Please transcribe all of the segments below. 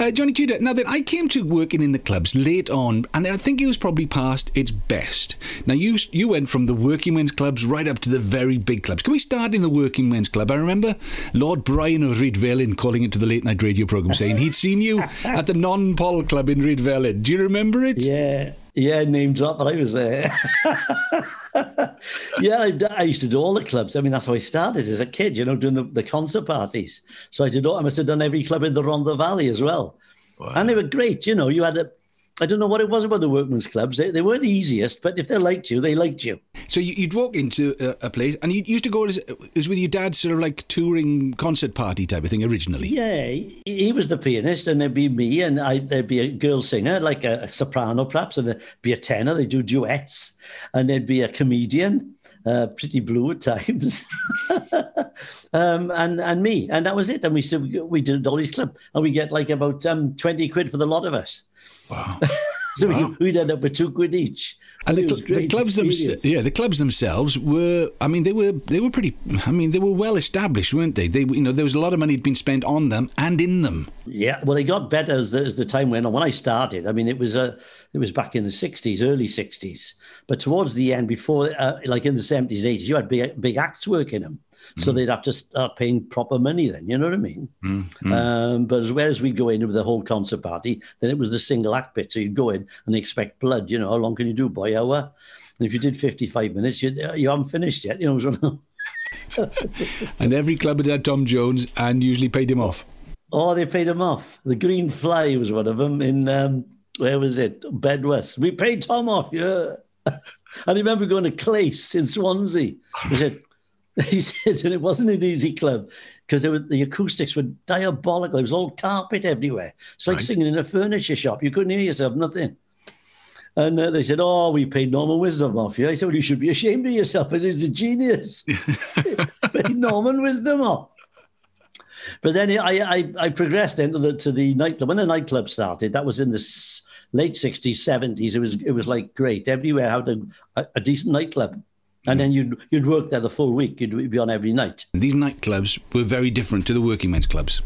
Uh, Johnny Tudor, now then, I came to working in the clubs late on, and I think it was probably past its best. Now, you you went from the working men's clubs right up to the very big clubs. Can we start in the working men's club? I remember Lord Brian of Rhydyfelin calling into the late night radio programme saying he'd seen you at the non Paul club in Rhydyfelin. Do you remember it? Yeah. Yeah, name drop, but I was there. yeah, I, I, used to do all the clubs. I mean, that's how I started as a kid, you know, doing the, the concert parties. So I did all, I must have done every club in the Rhondda Valley as well. Wow. And they were great, you know, you had a, I don't know what it was about the workmen's clubs. They, they weren't the easiest, but if they liked you, they liked you. So you'd walk into a, a place, and you used to go as it was with your dad, sort of like touring concert party type of thing originally. Yeah, he, he was the pianist, and there'd be me, and I, there'd be a girl singer, like a, a soprano perhaps, and there'd be a tenor. They do duets, and there'd be a comedian, uh, pretty blue at times. um, and and me, and that was it. And we said we did a Dolly's Club, and we get like about um, twenty quid for the lot of us. Wow. so wow. we, would end up with two quid each. And the, the, clubs themselves, yeah, the clubs themselves were. I mean, they were they were pretty. I mean, they were well established, weren't they? They, you know, there was a lot of money had been spent on them and in them. Yeah, well, they got better as the, as the time went on. When I started, I mean, it was a, it was back in the '60s, early '60s. But towards the end, before, uh, like in the '70s, '80s, you had big big acts working them. So mm. they'd have to start paying proper money then, you know what I mean? Mm. Um, but as whereas we go in with the whole concert party, then it was the single act bit. So you'd go in and expect blood, you know, how long can you do, boy, hour? And if you did 55 minutes, you, you haven't finished yet, you know. and every club had had Tom Jones and usually paid him off. Oh, they paid him off. The Green Fly was one of them in, um, where was it? Bedworth. We paid Tom off, yeah. I remember going to Clase in Swansea. He said, He said, and it wasn't an easy club because the acoustics were diabolical. There was all carpet everywhere. It's like right. singing in a furniture shop. You couldn't hear yourself, nothing. And uh, they said, "Oh, we paid Norman Wisdom off you." I said, "Well, you should be ashamed of yourself. He's a genius. paid Norman Wisdom off." But then I, I, I progressed into the to the nightclub. When the nightclub started, that was in the late sixties, seventies. It was it was like great everywhere had a, a decent nightclub. And then you'd you'd work there the full week. You'd be on every night. These nightclubs were very different to the working men's clubs.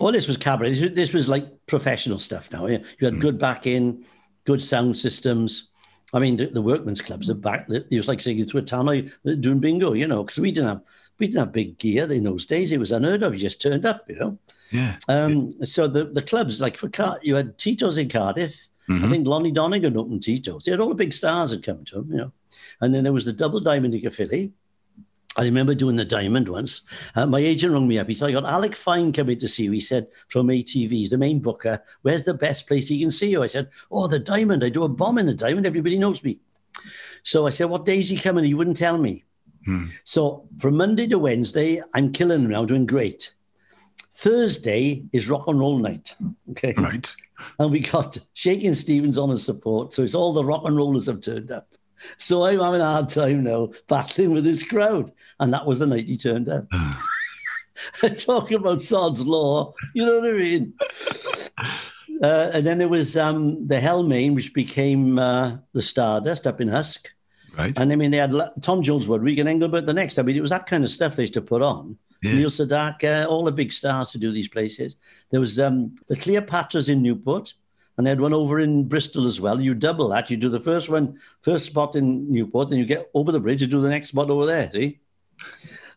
Well, this was cabaret. This was, this was like professional stuff. Now you had mm. good backing, good sound systems. I mean, the, the workmen's clubs are back. It was like singing to a tannoy doing bingo, you know, because we didn't have we didn't have big gear in those days. It was unheard of. You just turned up, you know. Yeah. Um, yeah. So the the clubs, like for Car- you had Tito's in Cardiff. Mm-hmm. I think Lonnie Donegan opened Tito's. They had all the big stars had come to them, you know. And then there was the double diamond in Caerphilly. I remember doing the diamond once. Uh, my agent rang me up. He said, I got Alec Fine coming to see you. He said, from ATV, he's the main booker. Where's the best place he can see you? I said, Oh, the diamond. I do a bomb in the diamond. Everybody knows me. So I said, What day is he coming? He wouldn't tell me. Hmm. So from Monday to Wednesday, I'm killing him now, doing great. Thursday is rock and roll night. Okay. Right. And we got Shakin' Stevens on as support. So it's all the rock and rollers have turned up. So I'm having a hard time now battling with this crowd. And that was the night he turned up. Talking about Sod's Law, you know what I mean? Uh, and then there was um, the Hell-Main, which became uh, the Stardust up in Husk. Right. And I mean, they had Tom Jones and Engelbert the next. I mean, it was that kind of stuff they used to put on. Yeah. Neil Sedaka, all the big stars to do these places. There was um, the Cleopatras in Newport and they had one over in Bristol as well. You double that. You do the first one, first spot in Newport, and you get over the bridge, you do the next spot over there. See?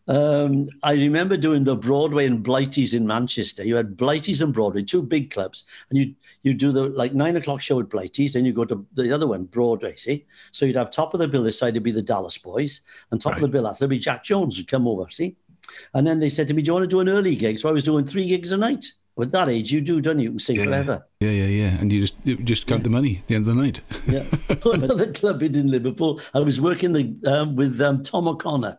Um, I remember doing the Broadway and Blighty's in Manchester. You had Blighty's and Broadway, two big clubs, and you you do the like nine o'clock show at Blighty's, then you go to the other one, Broadway. See, so you'd have top of the bill this side would be the Dallas Boys, and top right. of the bill that would be Jack Jones would come over. See, and then they said to me, "Do you want to do an early gig?" So I was doing three gigs a night. With that age, you do, don't you? You can sing yeah, forever. Yeah, yeah, yeah. And you just you just count yeah. the money at the end of the night. yeah. Another club in Liverpool. I was working the, um, with um, Tom O'Connor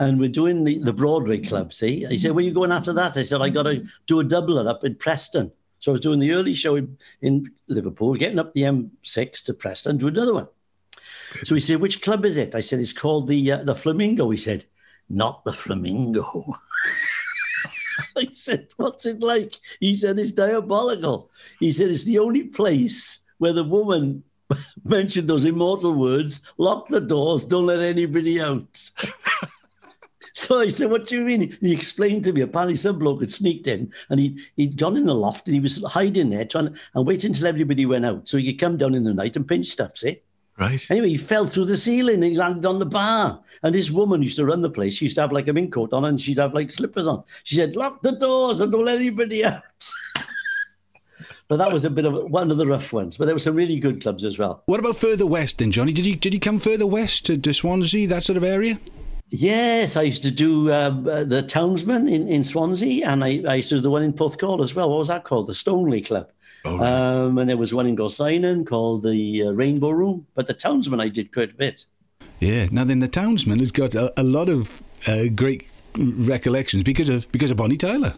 and we're doing the, the Broadway club, see? He said, where are you going after that? I said, I got to do a doubler up in Preston. So I was doing the early show in, in Liverpool, getting up the M6 to Preston, do another one. So he said, which club is it? I said, it's called the uh, the Flamingo. He said, not the Flamingo. I said, What's it like? He said, It's diabolical. He said, It's the only place where the woman mentioned those immortal words lock the doors, don't let anybody out. So I said, What do you mean? He explained to me. Apparently, some bloke had sneaked in and he, he'd gone in the loft and he was hiding there trying and waiting until everybody went out. So he could come down in the night and pinch stuff, see? Right. Anyway, he fell through the ceiling and he landed on the bar. And this woman used to run the place. She used to have like a mink coat on and she'd have like slippers on. She said, Lock the doors and don't let anybody out. but that was a bit of one of the rough ones. But there were some really good clubs as well. What about further west then, Johnny? Did you did you come further west to, to Swansea, that sort of area? Yes, I used to do um, uh, the Townsman in, in Swansea, and I, I used to do the one in Porthcawl as well. What was that called? The Stoneleigh Club. Oh, right. um, and there was one in Gorseinon called the uh, Rainbow Room. But the Townsman I did quite a bit. Yeah. Now then, the Townsman has got a, a lot of uh, great recollections because of because of Bonnie Tyler.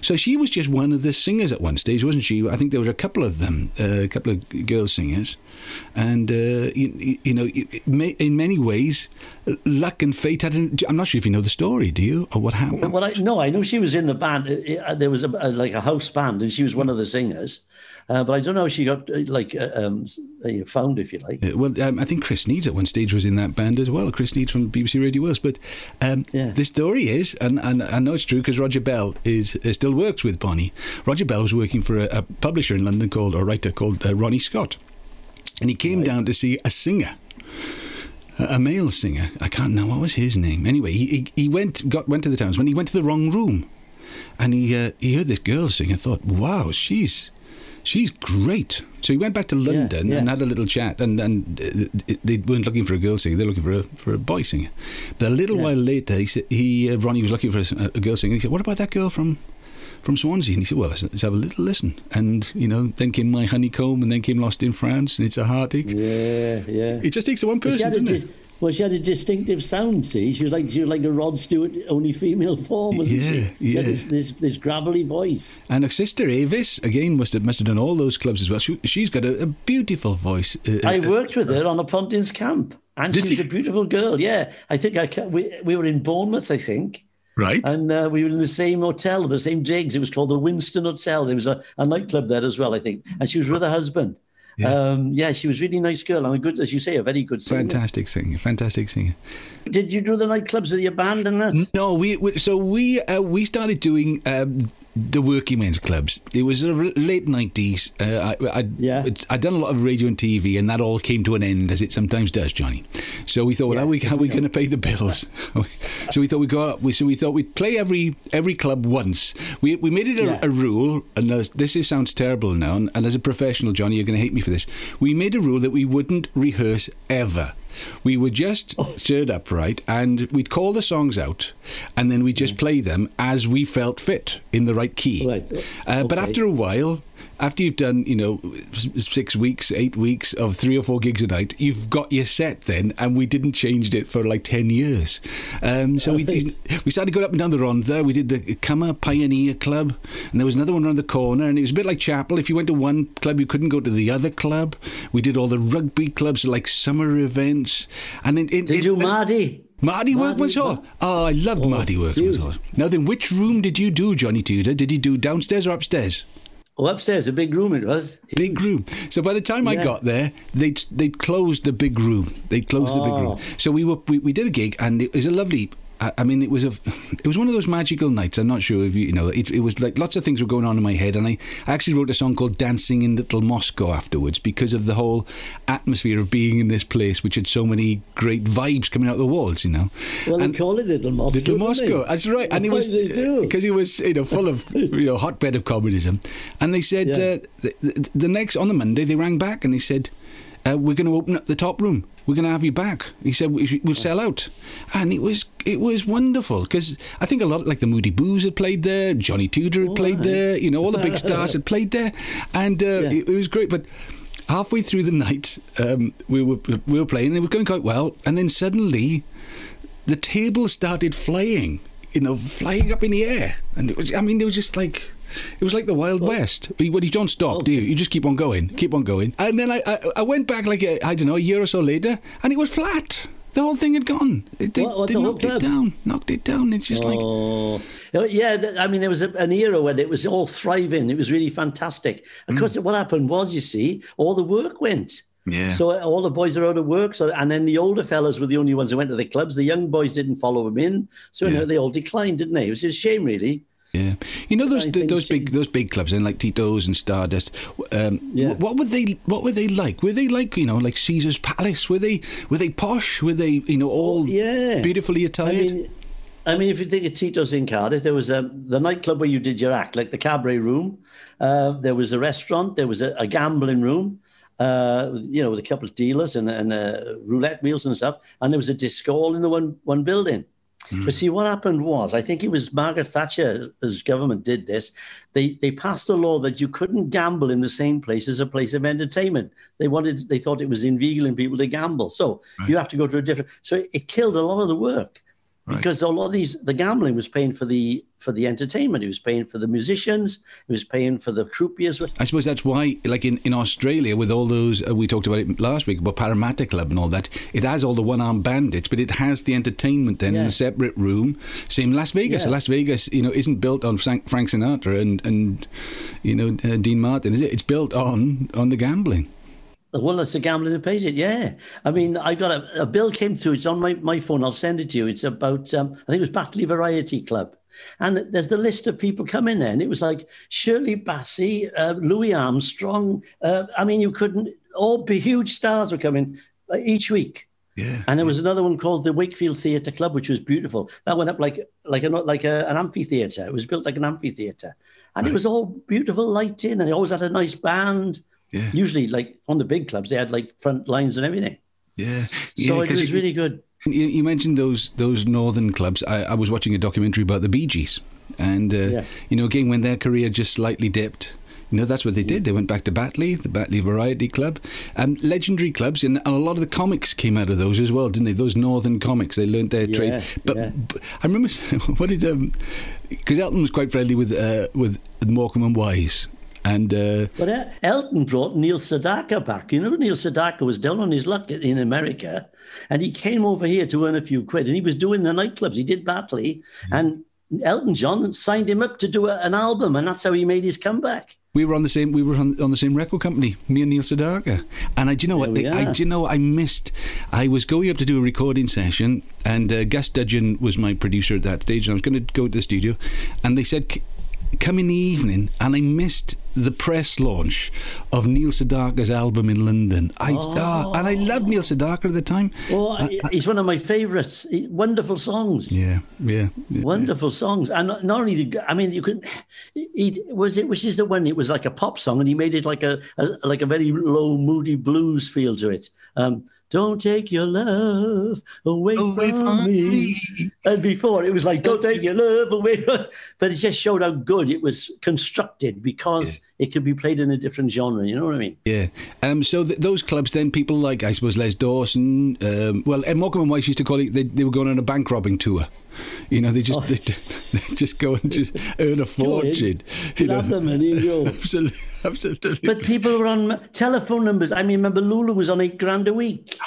So she was just one of the singers at one stage, wasn't she? I think there were a couple of them, uh, a couple of girl singers, and uh, you, you, know, in many ways, luck and fate had. An, I'm not sure if you know the story. Do you or what happened? Well, I, no, I know she was in the band. Uh, There was a, like a house band, and she was one of the singers. Uh, but I don't know if she got uh, like uh, um, found, if you like. Well, um, I think Chris Needs at one stage was in that band as well. Chris Needs from BBC Radio Wales. But um, Yeah. the story is, and, and I know it's true because Roger Bell is still works with Bonnie. Roger Bell was working for a, a publisher in London called, or writer called uh, Ronnie Scott, and he came down to see a singer. A a male singer, I can't know what was his name. Anyway, he, he, he went got went to the towns when he went to the wrong room, and he uh, he heard this girl sing and thought, "Wow, she's she's great." So he went back to London yeah. and had a little chat, and and uh, they weren't looking for a girl singer; they're looking for a for a boy singer. But a little Yeah. while later, he said he uh, Ronnie was looking for a, a girl singer. He said, "What about that girl from?" From Swansea, and he said, "Well, let's, let's have a little listen." And you know, then came my honeycomb, and then came Lost in France, and it's a heartache. Yeah, yeah. It just takes one person, doesn't it? well, she had a distinctive sound. See, she was like she was like a Rod Stewart, only female form, wasn't Yeah, she? She had yeah. this, this this gravelly voice. And her sister Avis again must have must have done all those clubs as well. She, she's got a, a beautiful voice. Uh, I uh, worked with her on a Pontins camp, and Did she was you? a beautiful girl. Yeah, I think I we we were in Bournemouth, I think, right. and uh, we were in the same hotel, the same digs. It was called the Winston Hotel. There was a, a nightclub there as well, I think, and she was with her husband. Yeah. Um, yeah, she was really nice girl and a good, as you say, a very good singer. fantastic singer, fantastic singer. Did you do the nightclubs with your band and that? No, we, we so we uh, we started doing um, the working men's clubs. It was the late nineties. Uh, I, I, yeah. I'd done a lot of radio and TV, and that all came to an end, as it sometimes does, Johnny. So we thought, well, Yeah, how we how we going to pay the bills? so we thought we go. We so we thought we'd play every every club once. We we made it a, Yeah. a rule, and this is, sounds terrible now. And, and as a professional, Johnny, you're going to hate me for this. We made a rule that we wouldn't rehearse ever. We would just Oh. upright and we'd call the songs out, and then we'd just play them as we felt fit in the right key. Right. Uh, But after a while, after you've done, you know, six weeks, eight weeks of three or four gigs a night, you've got your set then, and we didn't change it for like 10 years. Um, so we, we started going up and down the Rhondda. We did the Cummer Pioneer Club, and there was another one around the corner, and it was a bit like Chapel. If you went to one club, you couldn't go to the other club. We did all the rugby clubs, like summer events. And it, it, Did it- you, Maerdy? Maerdy Workman's Hall. Oh, I loved Oh, Maerdy Workman's. Hall. Now then, which room did you do, Johnny Tudor? Did you do downstairs or upstairs? Oh, upstairs, a big room it was. Big room. So by the time I got there, they they'd closed the big room. They'd closed the big room. Oh. So we were we, we did a gig, and it was a lovely. I I mean, it was a, it was one of those magical nights. I'm not sure if you, you know, it, it was like lots of things were going on in my head, and I, I actually wrote a song called "Dancing in Little Moscow" afterwards because of the whole atmosphere of being in this place, which had so many great vibes coming out of the walls, you know. Well, And- they call it Little Moscow. Little Moscow, that's right, and it was because it was you know full of you know hotbed of communism, and they said Yeah. uh, the, the, the next on the Monday they rang back and they said uh, we're going to open up the top room, we're going to have you back. He said we, we'll sell out, and it was it was wonderful because I think a lot like the Moody Blues had played there, Johnny Tudor had played right. there, you know all the big stars had played there, and uh, Yeah. it, it was great, but. Halfway through the night, um, we were we were playing. and It was going quite well, and then suddenly, the table started flying, you know, flying up in the air. And it was, I mean, it was just like, it was like the Wild West. Well, you don't stop, do you? You just keep on going, keep on going. And then I, I, I went back like, a, I don't know, a year or so later, and it was flat. The whole thing had gone. It- They, What, what, they the knocked it down, knocked it down. It's just like, Oh, yeah. I mean, there was an era when it was all thriving. It was really fantastic. Mm. Of course, what happened was, you see, all the work went. Yeah. So all the boys are out of work. So and then the older fellas were the only ones who went to the clubs. The young boys didn't follow them in. So you know, they all declined, didn't they? It was a shame, really. Yeah, you know those I those big those big clubs, and like Tito's and Stardust. Um, Yeah. What were they? What were they like? Were they like you know like Caesar's Palace? Were they were they posh? Were they you know all Yeah. beautifully I attired? mean, I mean, if you think of Tito's in Cardiff, there was a, the nightclub where you did your act, like the Cabaret Room. Uh, there was a restaurant. There was a, a gambling room. Uh, you know, with a couple of dealers and, and uh, roulette wheels and stuff. And there was a disco all in the one one building. But see, what happened was, I think it was Margaret Thatcher, as government did this. They they passed a law that you couldn't gamble in the same place as a place of entertainment. They wanted, they thought it was invigilating people to gamble. So you have to go to a different. So it killed a lot of the work Right. because a lot of these, the gambling was paying for the for the entertainment. It was paying for the musicians. It was paying for the croupiers. I suppose that's why, like in, in Australia, with all those uh, we talked about it last week about Parramatta Club and all that, it has all the one-armed bandits, but it has the entertainment then in a separate room. Same Las Vegas. Yeah. Las Vegas, you know, isn't built on Frank, Frank Sinatra and and you know uh, Dean Martin, is it? It's built on on the gambling. Well, that's the gambling that pays it. Yeah. I mean, I got a, a bill came through. It's on my, my phone. I'll send it to you. It's about, um, I think it was Batley Variety Club. And there's the list of people coming there. And it was like Shirley Bassey, uh, Louis Armstrong. Uh, I mean, you couldn't, all the huge stars were coming uh, each week. Yeah. And there was another one called the Wakefield Theatre Club, which was beautiful. That went up like like a, like a, an amphitheatre. It was built like an amphitheatre, and it was all beautiful lighting, and they always had a nice band. Yeah. Usually, like on the big clubs, they had like front lines and everything. Yeah. So it was you- really good. You, you mentioned those those northern clubs. I, I was watching a documentary about the Bee Gees, and uh, Yeah. you know, again when their career just slightly dipped. You know, that's what they did. They went back to Batley, the Batley Variety Club, and legendary clubs, and, a lot of the comics came out of those as well, didn't they? Those northern comics, they learnt their trade. But, yeah. but I remember what did um because Elton was quite friendly with uh, with Morecambe and Wise, and uh, But Elton brought Neil Sedaka back. You know, Neil Sedaka was down on his luck in America, and he came over here to earn a few quid, and he was doing the nightclubs. He did Batley, and Elton John signed him up to do a, an album, and that's how he made his comeback. We were on the same. We were on, on the same record company. Me and Neil Sedaka. And I, do you know what? We I, do you know what I missed? I was going up to do a recording session, and uh, Gus Dudgeon was my producer at that stage, and I was going to go to the studio, and they said. "C- Come in the evening, and I missed the press launch of Neil Sedaka's album in London. I ah, and I loved Neil Sedaka at the time. Oh, he's one of my favourites. Wonderful songs. Yeah, yeah, yeah. Wonderful songs, and not not only the, I mean, you could. He was it, which is the one. It was like a pop song, and he made it like a, a like a very low, moody blues feel to it. Um, don't take your love away, Away from, from me. me. And before it was like, don't take your love away. But it just showed how good it was constructed because it could be played in a different genre. You know what I mean? Yeah. Um, so th- those clubs, then people like, I suppose, Les Dawson, um, well, Ed Morecambe and Wise used to call it, they, they were going on a bank robbing tour. You know, they just Oh. they, they just go and just earn a fortune. You know, the money and go. absolutely, absolutely. But people were on telephone numbers. I mean, remember Lulu was on eight grand a week.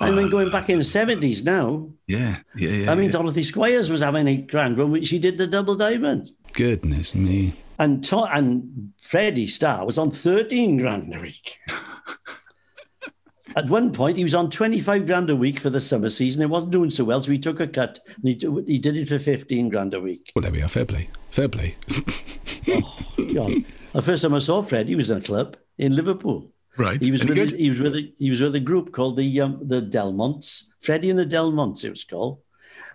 I mean, going back in the 70s now. yeah, yeah, yeah. I mean, yeah. Dorothy Squires was having eight grand when she did the double diamond. goodness me. And to- and Freddie Starr was on 13 grand a week. At one point, he was on 25 grand a week for the summer season. It wasn't doing so well, so he took a cut and he, he did it for 15 grand a week. Well, there we are. Fair play. Fair play. God. the first time I saw Fred, he was in a club in Liverpool. right. He was Any with good? he was with a, he was with a group called the um, the Delmonts, Freddie and the Delmonts, it was called.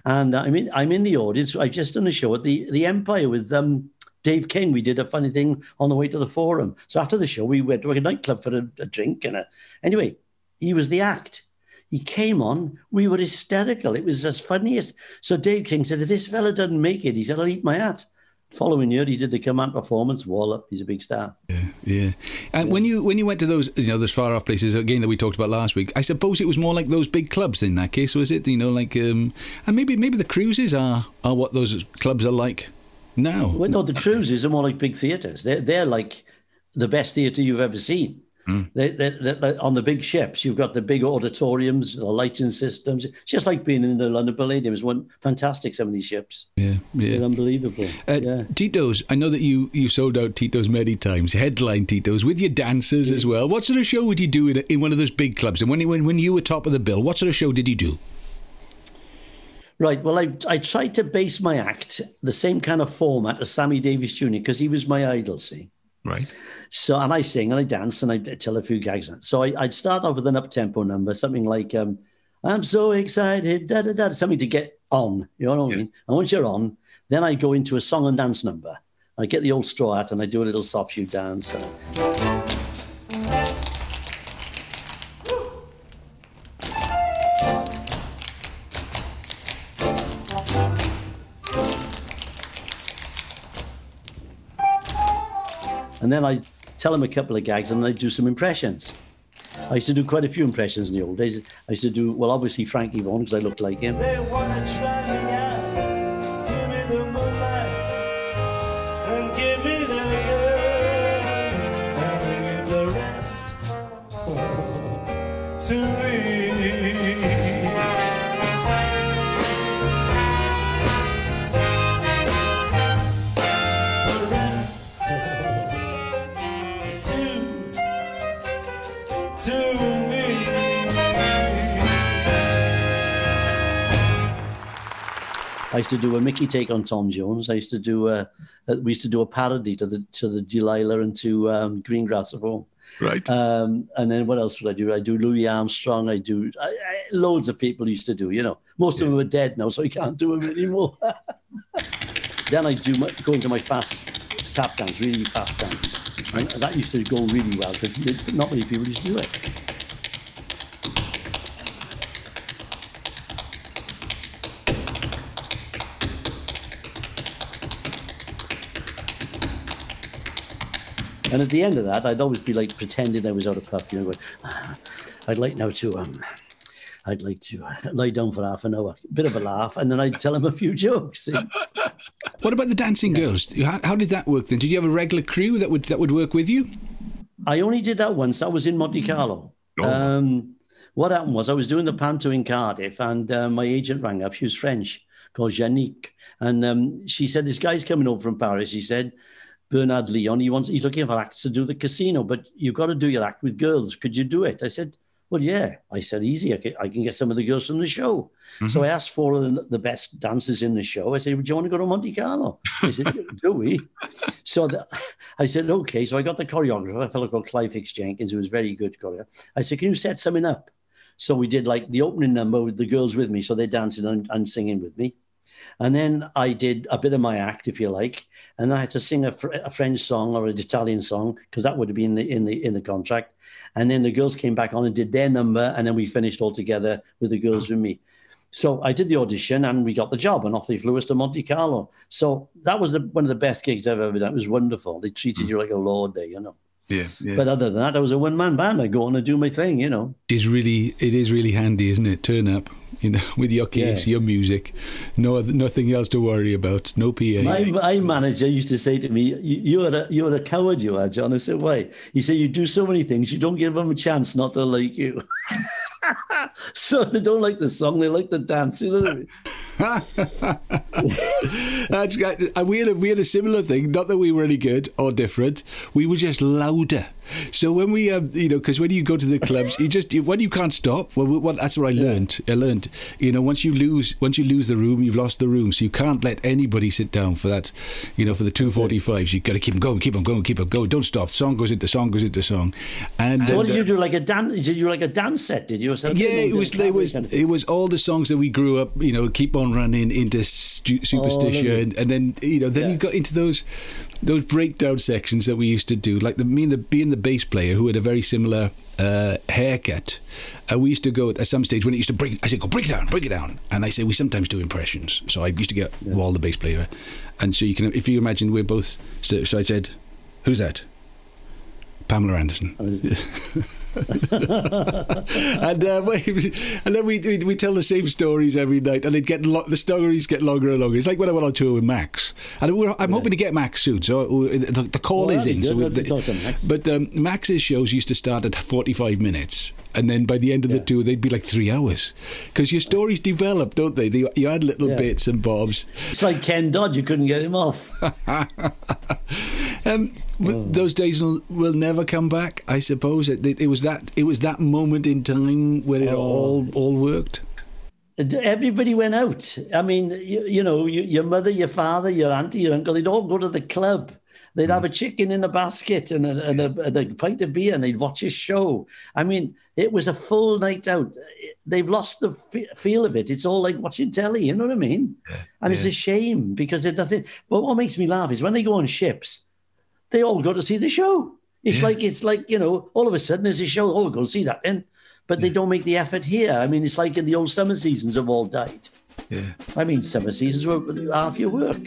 And I mean, I'm in the audience. I've just done a show at the the Empire with um, Dave King. We did a funny thing on the way to the Forum. So after the show, we went to a nightclub for a, a drink and a. Anyway, he was the act. He came on. We were hysterical. It was as funny as. So Dave King said, "If this fella doesn't make it, he said, I'll eat my hat." Following year, he did the command performance. Wall up. He's a big star. Yeah. Yeah. And when you when you went to those you know those far off places again that we talked about last week, I suppose it was more like those big clubs in that case, was it? You know, like um, and maybe maybe the cruises are are what those clubs are like now. Well, no, the cruises are more like big theatres. They're, they're like the best theatre you've ever seen. Mm. They, they, they, on the big ships, you've got the big auditoriums, the lighting systems. It's just like being in the London Palladium. It's one fantastic. Some of these ships. Yeah, yeah, They're unbelievable. Uh, yeah. Tito's. I know that you you sold out Tito's many times. Headline Tito's with your dancers yeah. as well. What sort of show would you do in, in one of those big clubs? And when when when you were top of the bill, what sort of show did you do? Right. Well, I, I tried to base my act the same kind of format as Sammy Davis Jr. because he was my idol, see. Right. So, and I sing and I dance and I tell a few gags. So I, would start off with an up tempo number, something like, um, I'm so excited, da da da, something to get on. You know what I mean? And once you're on, then I go into a song and dance number. I get the old straw hat and I do a little soft shoe dance. And, And then I tell him a couple of gags and I do some impressions. I used to do quite a few impressions in the old days. I used to do, well, obviously Frankie Vaughan, because I looked like him. Used to do a Mickey take on Tom Jones. I used to do a, we used to do a parody to the to the Delilah and to um, Greengrass of Home. Right. Um, and then what else would I do? I do Louis Armstrong. I do I, I, loads of people used to do. You know, most yeah. of them are dead now, so I can't do them anymore. then I do my, go into my fast tap dance, really fast dance. And that used to go really well because not many people used to do it. And at the end of that, I'd always be like pretending I was out of puff, you know, going, ah, I'd like now to, um, I'd like to uh, lie down for half an hour, a bit of a laugh, and then I'd tell him a few jokes. what about the dancing yeah. girls? How, how, did that work then? Did you have a regular crew that would that would work with you? I only did that once. I was in Monte Carlo. Oh. Um, what happened was I was doing the panto in Cardiff, and uh, my agent rang up. She was French, called Janique, and um, she said, "This guy's coming over from Paris." He said Bernard Leon. He wants he's looking for acts to do the casino, but you've got to do your act with girls. Could you do it? I said, well, yeah. I said, easy. I can, I can get some of the girls from the show. Mm-hmm. So I asked for the best dancers in the show. I said, do you want to go to Monte Carlo? I said, do we? So the, I said, okay. So I got the choreographer, a fellow called Clive Hicks Jenkins, who was very good choreographer. I said, can you set something up? So we did like the opening number with the girls with me. So they're dancing and, and singing with me. And then I did a bit of my act, if you like, and I had to sing a, fr- a French song or an Italian song because that would have been in the, in the in the contract. And then the girls came back on and did their number, and then we finished all together with the girls with me. So I did the audition and we got the job, and off they flew us to Monte Carlo. So that was the, one of the best gigs I've ever done. It was wonderful. They treated mm. you like a lord there, you know. Yeah, yeah. But other than that, I was a one man band. I go on and do my thing, you know. It is really, it is really handy, isn't it? Turn up, you know, with your case, yeah. your music, no other, nothing else to worry about, no PA. My, my manager used to say to me, "You are a you are a coward, you are, John." I said, "Why?" He said, "You do so many things, you don't give them a chance not to like you." so they don't like the song; they like the dance. You know what I mean? That's great. We had a, we had a similar thing. Not that we were any good or different. We were just louder. So when we, um, you know, because when you go to the clubs, you just when you can't stop. Well, well that's what I learned. I learned, you know, once you lose, once you lose the room, you've lost the room. So you can't let anybody sit down for that. You know, for the two forty fives, you got to keep them going, keep them going, keep them going. Don't stop. Song goes into song goes into song. And so what did you do? Like a dance? Did you like a dance set? Did you? yeah, it was. It was. It was all the songs that we grew up. You know, keep on running into stu- superstition, oh, and, then you know, then yeah. you got into those those breakdown sections that we used to do, like the me and the being the bass player who had a very similar uh, haircut. Uh, we used to go at some stage when it used to break. I said, "Go break it down, break it down," and I say we sometimes do impressions. So I used to get yeah. Wal, the bass player, and so you can, if you imagine, we're both. So, so I said, "Who's that?" Pamela Anderson. and uh, and then we, we we tell the same stories every night, and they get lo- the stories get longer and longer. It's like when I went on tour with Max, and we're, I'm hoping to get Max soon. So uh, the, the call Well, is in. So we- I'd talk to Max. but um, Max's shows used to start at 45 minutes. And then by the end of the tour, they'd be like three hours. Because your stories develop, don't they? they? You had little Yeah. bits and bobs. It's like Ken Dodd, you couldn't get him off. Um, Oh. Those days will, will never come back, I suppose. It, it was that it was that moment in time when it Oh. all all worked. Everybody went out. I mean, you, you know, you, your mother, your father, your auntie, your uncle, they'd all go to the club. They'd have a chicken in a basket and a, and, a, and a pint of beer and they'd watch a show. I mean, it was a full night out. They've lost the fe- feel of it. It's all like watching telly, you know what I mean? And it's a shame because there's nothing. But what makes me laugh is when they go on ships, they all go to see the show. It's Yeah. like it's like you know, all of a sudden there's a show. Oh, go see that then. But they don't make the effort here. I mean, it's like in the old summer seasons have all died. Yeah, I mean, summer seasons were half your work,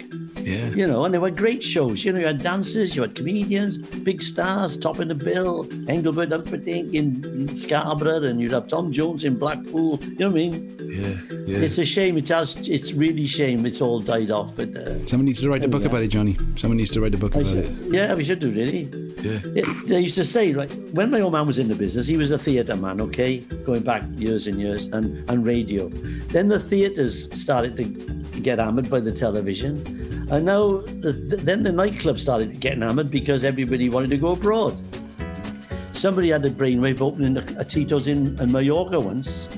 yeah. you know, and they were great shows. You know, you had dancers, you had comedians, big stars topping the bill, Engelbert Humperdinck in, in Scarborough, and you'd have Tom Jones in Blackpool. You know what I mean? Yeah, yeah. It's a shame. It has. It's really shame. It's all died off. But uh, Someone needs to write a book about it, Johnny. Someone needs to write a book I about should- it. yeah, we should do really. Yeah. Yeah, they used to say, like, when my old man was in the business, he was a theatre man, okay, going back years and years, and, and radio. Then the theatres started to get hammered by the television. And now, the, the, then the nightclubs started getting hammered because everybody wanted to go abroad. Somebody had a brainwave opening a, a Tito's in, in Mallorca once.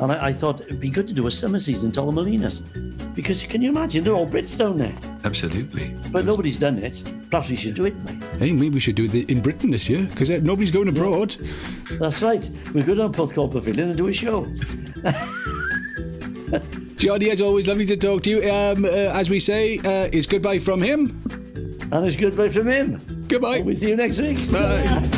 And I, I thought it'd be good to do a summer season in Torremolinos. Because can you imagine? They're all Brits down there. Absolutely. But nobody's done it. Perhaps we should do it, mate. Hey, maybe we should do it in Britain this year because uh, nobody's going abroad. That's right. We go down Porthcawl Pavilion and do a show. Johnny, as always, lovely to talk to you. Um, uh, as we say, uh, is goodbye from him. And it's goodbye from him. Goodbye. We'll see you next week. Bye.